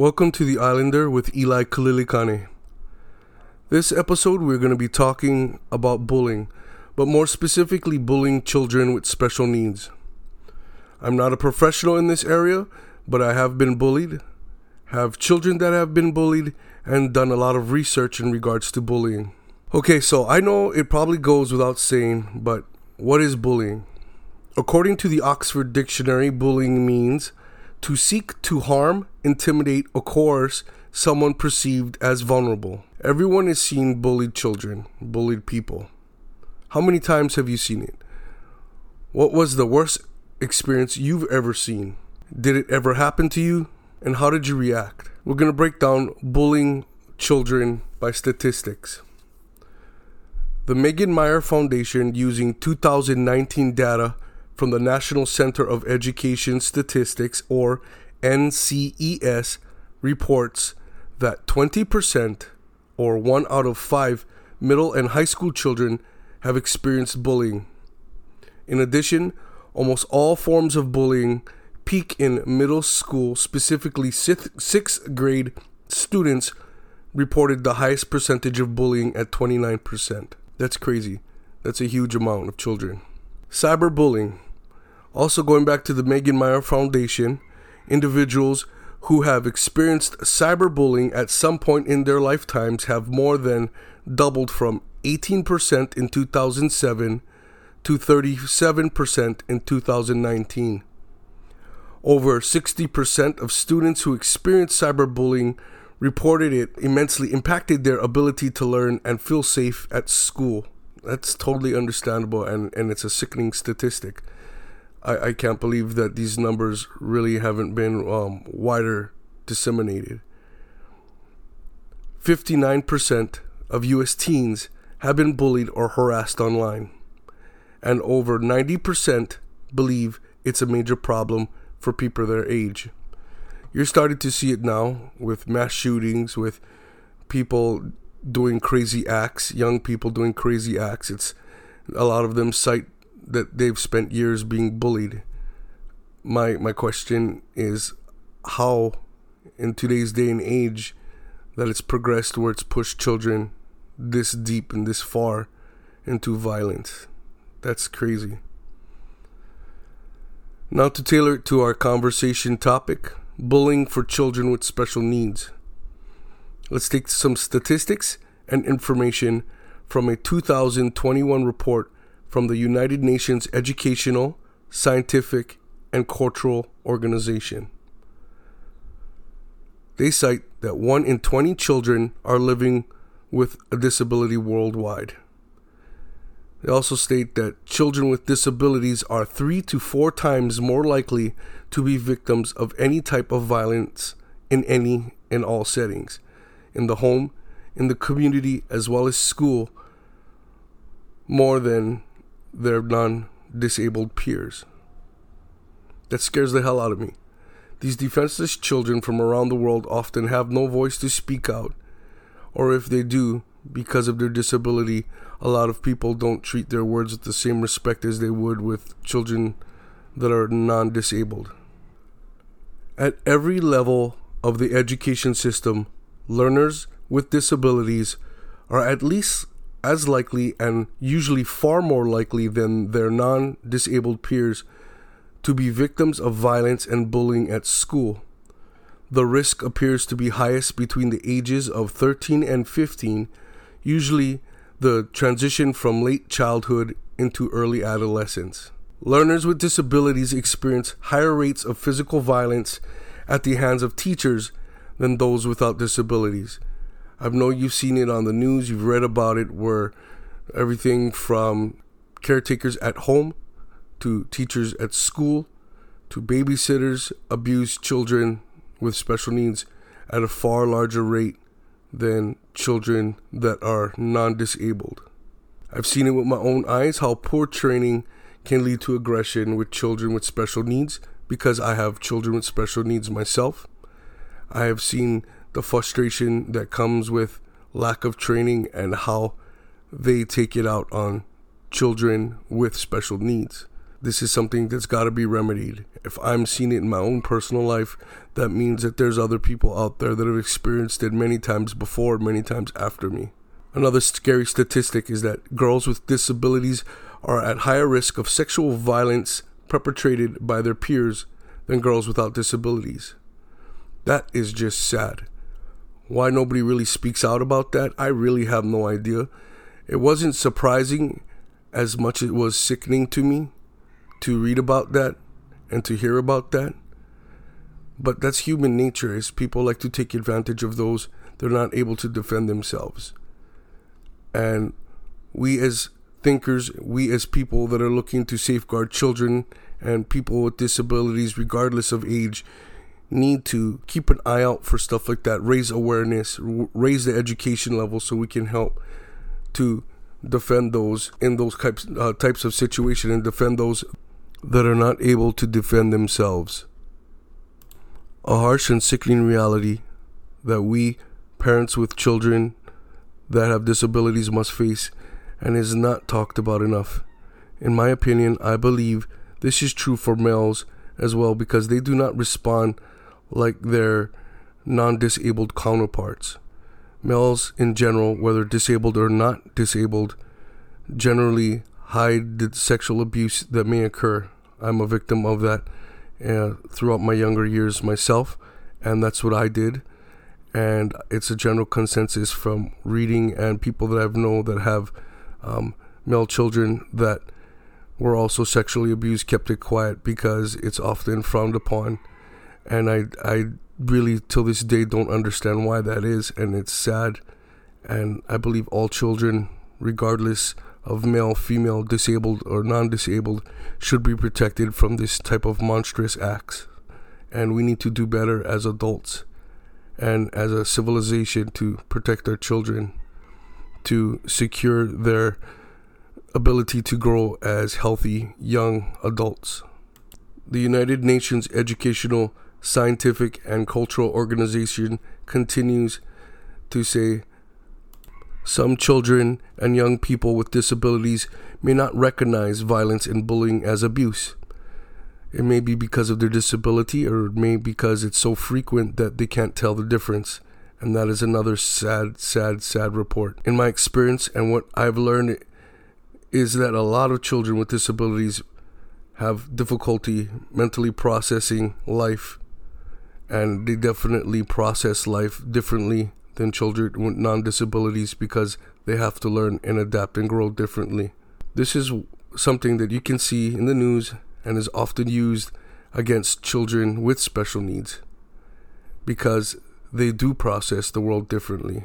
Welcome to The Islander with Eli Kalilikane. This episode, we're going to be talking about bullying, but more specifically, bullying children with special needs. I'm not a professional in this area, but I have been bullied, have children that have been bullied, and done a lot of research in regards to bullying. Okay, so I know it probably goes without saying, but what is bullying? According to the Oxford Dictionary, bullying means to seek to harm, intimidate, or coerce someone perceived as vulnerable. Everyone has seen bullied children, bullied people. How many times have you seen it? What was the worst experience you've ever seen? Did it ever happen to you? And how did you react? We're going to break down bullying children by statistics. The Megan Meier Foundation, using 2019 data from the National Center of Education Statistics, or NCES, reports that 20%, or one out of five, middle and high school children have experienced bullying. In addition, almost all forms of bullying peak in middle school, specifically sixth grade students reported the highest percentage of bullying at 29%. That's crazy. That's a huge amount of children. Cyberbullying. Also, going back to the Megan Meier Foundation, individuals who have experienced cyberbullying at some point in their lifetimes have more than doubled from 18% in 2007 to 37% in 2019. Over 60% of students who experienced cyberbullying reported it immensely impacted their ability to learn and feel safe at school. That's totally understandable and, and it's a sickening statistic. I, I can't believe that these numbers really haven't been um, wider disseminated. 59% of US teens have been bullied or harassed online, and over 90% believe it's a major problem for people their age. You're starting to see it now with mass shootings, with people doing crazy acts, young people doing crazy acts. It's a lot of them cite that they've spent years being bullied. My my question is how in today's day and age that it's progressed where it's pushed children this deep and this far into violence. That's crazy. Now to tailor it to our conversation topic, bullying for children with special needs. Let's take some statistics and information from a 2021 report from the United Nations Educational, Scientific, and Cultural Organization. They cite that 1 in 20 children are living with a disability worldwide. They also state that children with disabilities are three to four times more likely to be victims of any type of violence in any and all settings in the home, in the community, as well as school, more than their non disabled peers. That scares the hell out of me. These defenseless children from around the world often have no voice to speak out, or if they do, because of their disability, a lot of people don't treat their words with the same respect as they would with children that are non disabled. At every level of the education system, learners with disabilities are at least as likely and usually far more likely than their non disabled peers to be victims of violence and bullying at school. The risk appears to be highest between the ages of 13 and 15, usually the transition from late childhood into early adolescence. Learners with disabilities experience higher rates of physical violence at the hands of teachers than those without disabilities. I know you've seen it on the news, you've read about it, where everything from caretakers at home to teachers at school to babysitters abuse children with special needs at a far larger rate than children that are non disabled. I've seen it with my own eyes how poor training can lead to aggression with children with special needs because I have children with special needs myself. I have seen the frustration that comes with lack of training and how they take it out on children with special needs this is something that's got to be remedied. If I'm seeing it in my own personal life, that means that there's other people out there that have experienced it many times before, many times after me. Another scary statistic is that girls with disabilities are at higher risk of sexual violence perpetrated by their peers than girls without disabilities. That is just sad. Why nobody really speaks out about that, I really have no idea. It wasn't surprising as much as it was sickening to me to read about that and to hear about that. But that's human nature is people like to take advantage of those they're not able to defend themselves. And we as thinkers, we as people that are looking to safeguard children and people with disabilities regardless of age need to keep an eye out for stuff like that, raise awareness, raise the education level so we can help to defend those in those types uh, types of situation and defend those that are not able to defend themselves. A harsh and sickening reality that we, parents with children that have disabilities, must face and is not talked about enough. In my opinion, I believe this is true for males as well because they do not respond like their non disabled counterparts. Males in general, whether disabled or not disabled, generally hide the sexual abuse that may occur. I'm a victim of that uh, throughout my younger years myself, and that's what I did. And it's a general consensus from reading and people that I've known that have um, male children that were also sexually abused kept it quiet because it's often frowned upon. And I, I really, till this day, don't understand why that is, and it's sad. And I believe all children, regardless of male, female, disabled, or non disabled should be protected from this type of monstrous acts. And we need to do better as adults and as a civilization to protect our children, to secure their ability to grow as healthy young adults. The United Nations Educational, Scientific, and Cultural Organization continues to say some children and young people with disabilities may not recognize violence and bullying as abuse. It may be because of their disability, or it may be because it's so frequent that they can't tell the difference. And that is another sad, sad, sad report. In my experience and what I've learned is that a lot of children with disabilities have difficulty mentally processing life, and they definitely process life differently than children with non disabilities because they have to learn and adapt and grow differently. This is something that you can see in the news and is often used against children with special needs because they do process the world differently.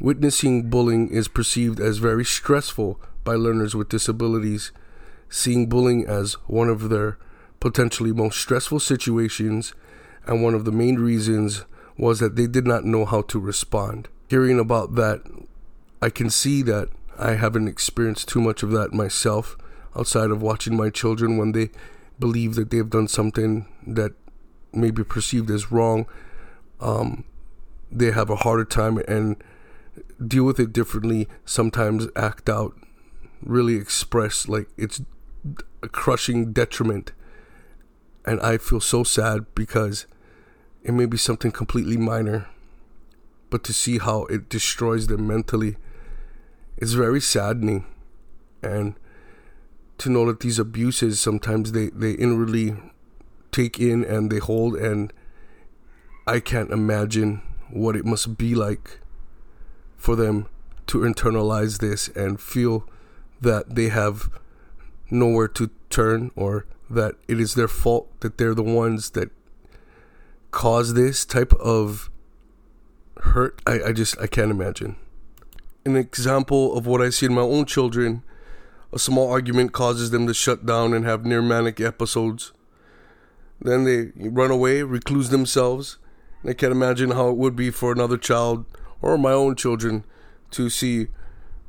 Witnessing bullying is perceived as very stressful by learners with disabilities, seeing bullying as one of their potentially most stressful situations and one of the main reasons was that they did not know how to respond. Hearing about that, I can see that I haven't experienced too much of that myself outside of watching my children when they believe that they've done something that may be perceived as wrong. Um, they have a harder time and deal with it differently, sometimes act out, really express like it's a crushing detriment. And I feel so sad because it may be something completely minor, but to see how it destroys them mentally is very saddening. And to know that these abuses sometimes they, they inwardly take in and they hold and I can't imagine what it must be like for them to internalize this and feel that they have nowhere to turn or that it is their fault that they're the ones that cause this type of hurt, I, I just I can't imagine. An example of what I see in my own children, a small argument causes them to shut down and have near manic episodes. Then they run away, recluse themselves. I can't imagine how it would be for another child or my own children to see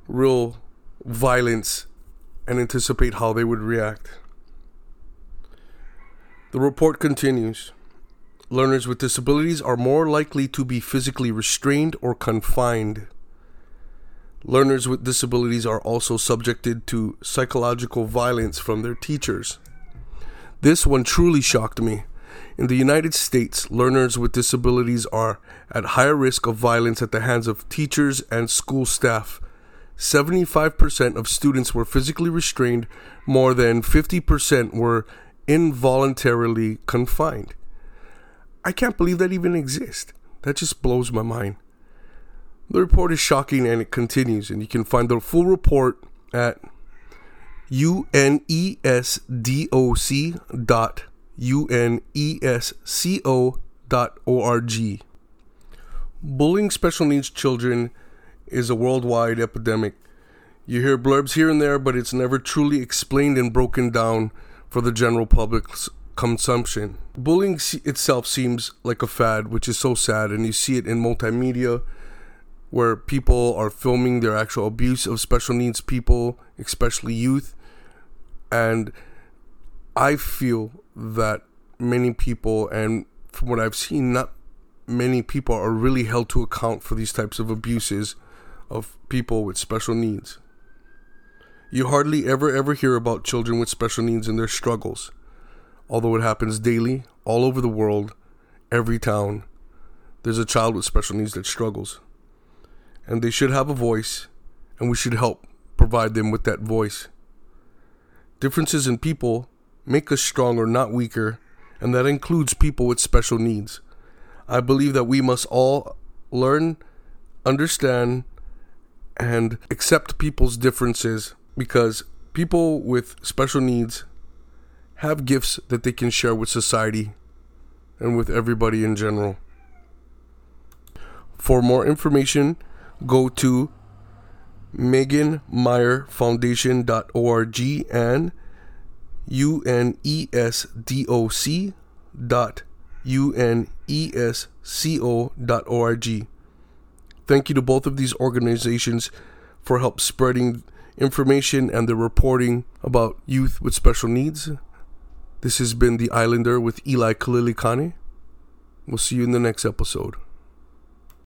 real violence and anticipate how they would react. The report continues. Learners with disabilities are more likely to be physically restrained or confined. Learners with disabilities are also subjected to psychological violence from their teachers. This one truly shocked me. In the United States, learners with disabilities are at higher risk of violence at the hands of teachers and school staff. 75% of students were physically restrained, more than 50% were involuntarily confined. I can't believe that even exists. That just blows my mind. The report is shocking and it continues, and you can find the full report at unesdoc. Bullying special needs children is a worldwide epidemic. You hear blurbs here and there, but it's never truly explained and broken down for the general public's consumption. Bullying itself seems like a fad, which is so sad, and you see it in multimedia where people are filming their actual abuse of special needs people, especially youth. And I feel that many people, and from what I've seen, not many people are really held to account for these types of abuses of people with special needs. You hardly ever ever hear about children with special needs and their struggles, although it happens daily, all over the world, every town. There's a child with special needs that struggles. And they should have a voice, and we should help provide them with that voice. Differences in people make us stronger, not weaker, and that includes people with special needs. I believe that we must all learn, understand, and accept people's differences because people with special needs have gifts that they can share with society and with everybody in general. For more information, go to meganmeierfoundation.org and unesdoc dot unesco dot org. Thank you to both of these organizations for help spreading information and the reporting about youth with special needs. This has been The Islander with Eli Kalilikani. We'll see you in the next episode.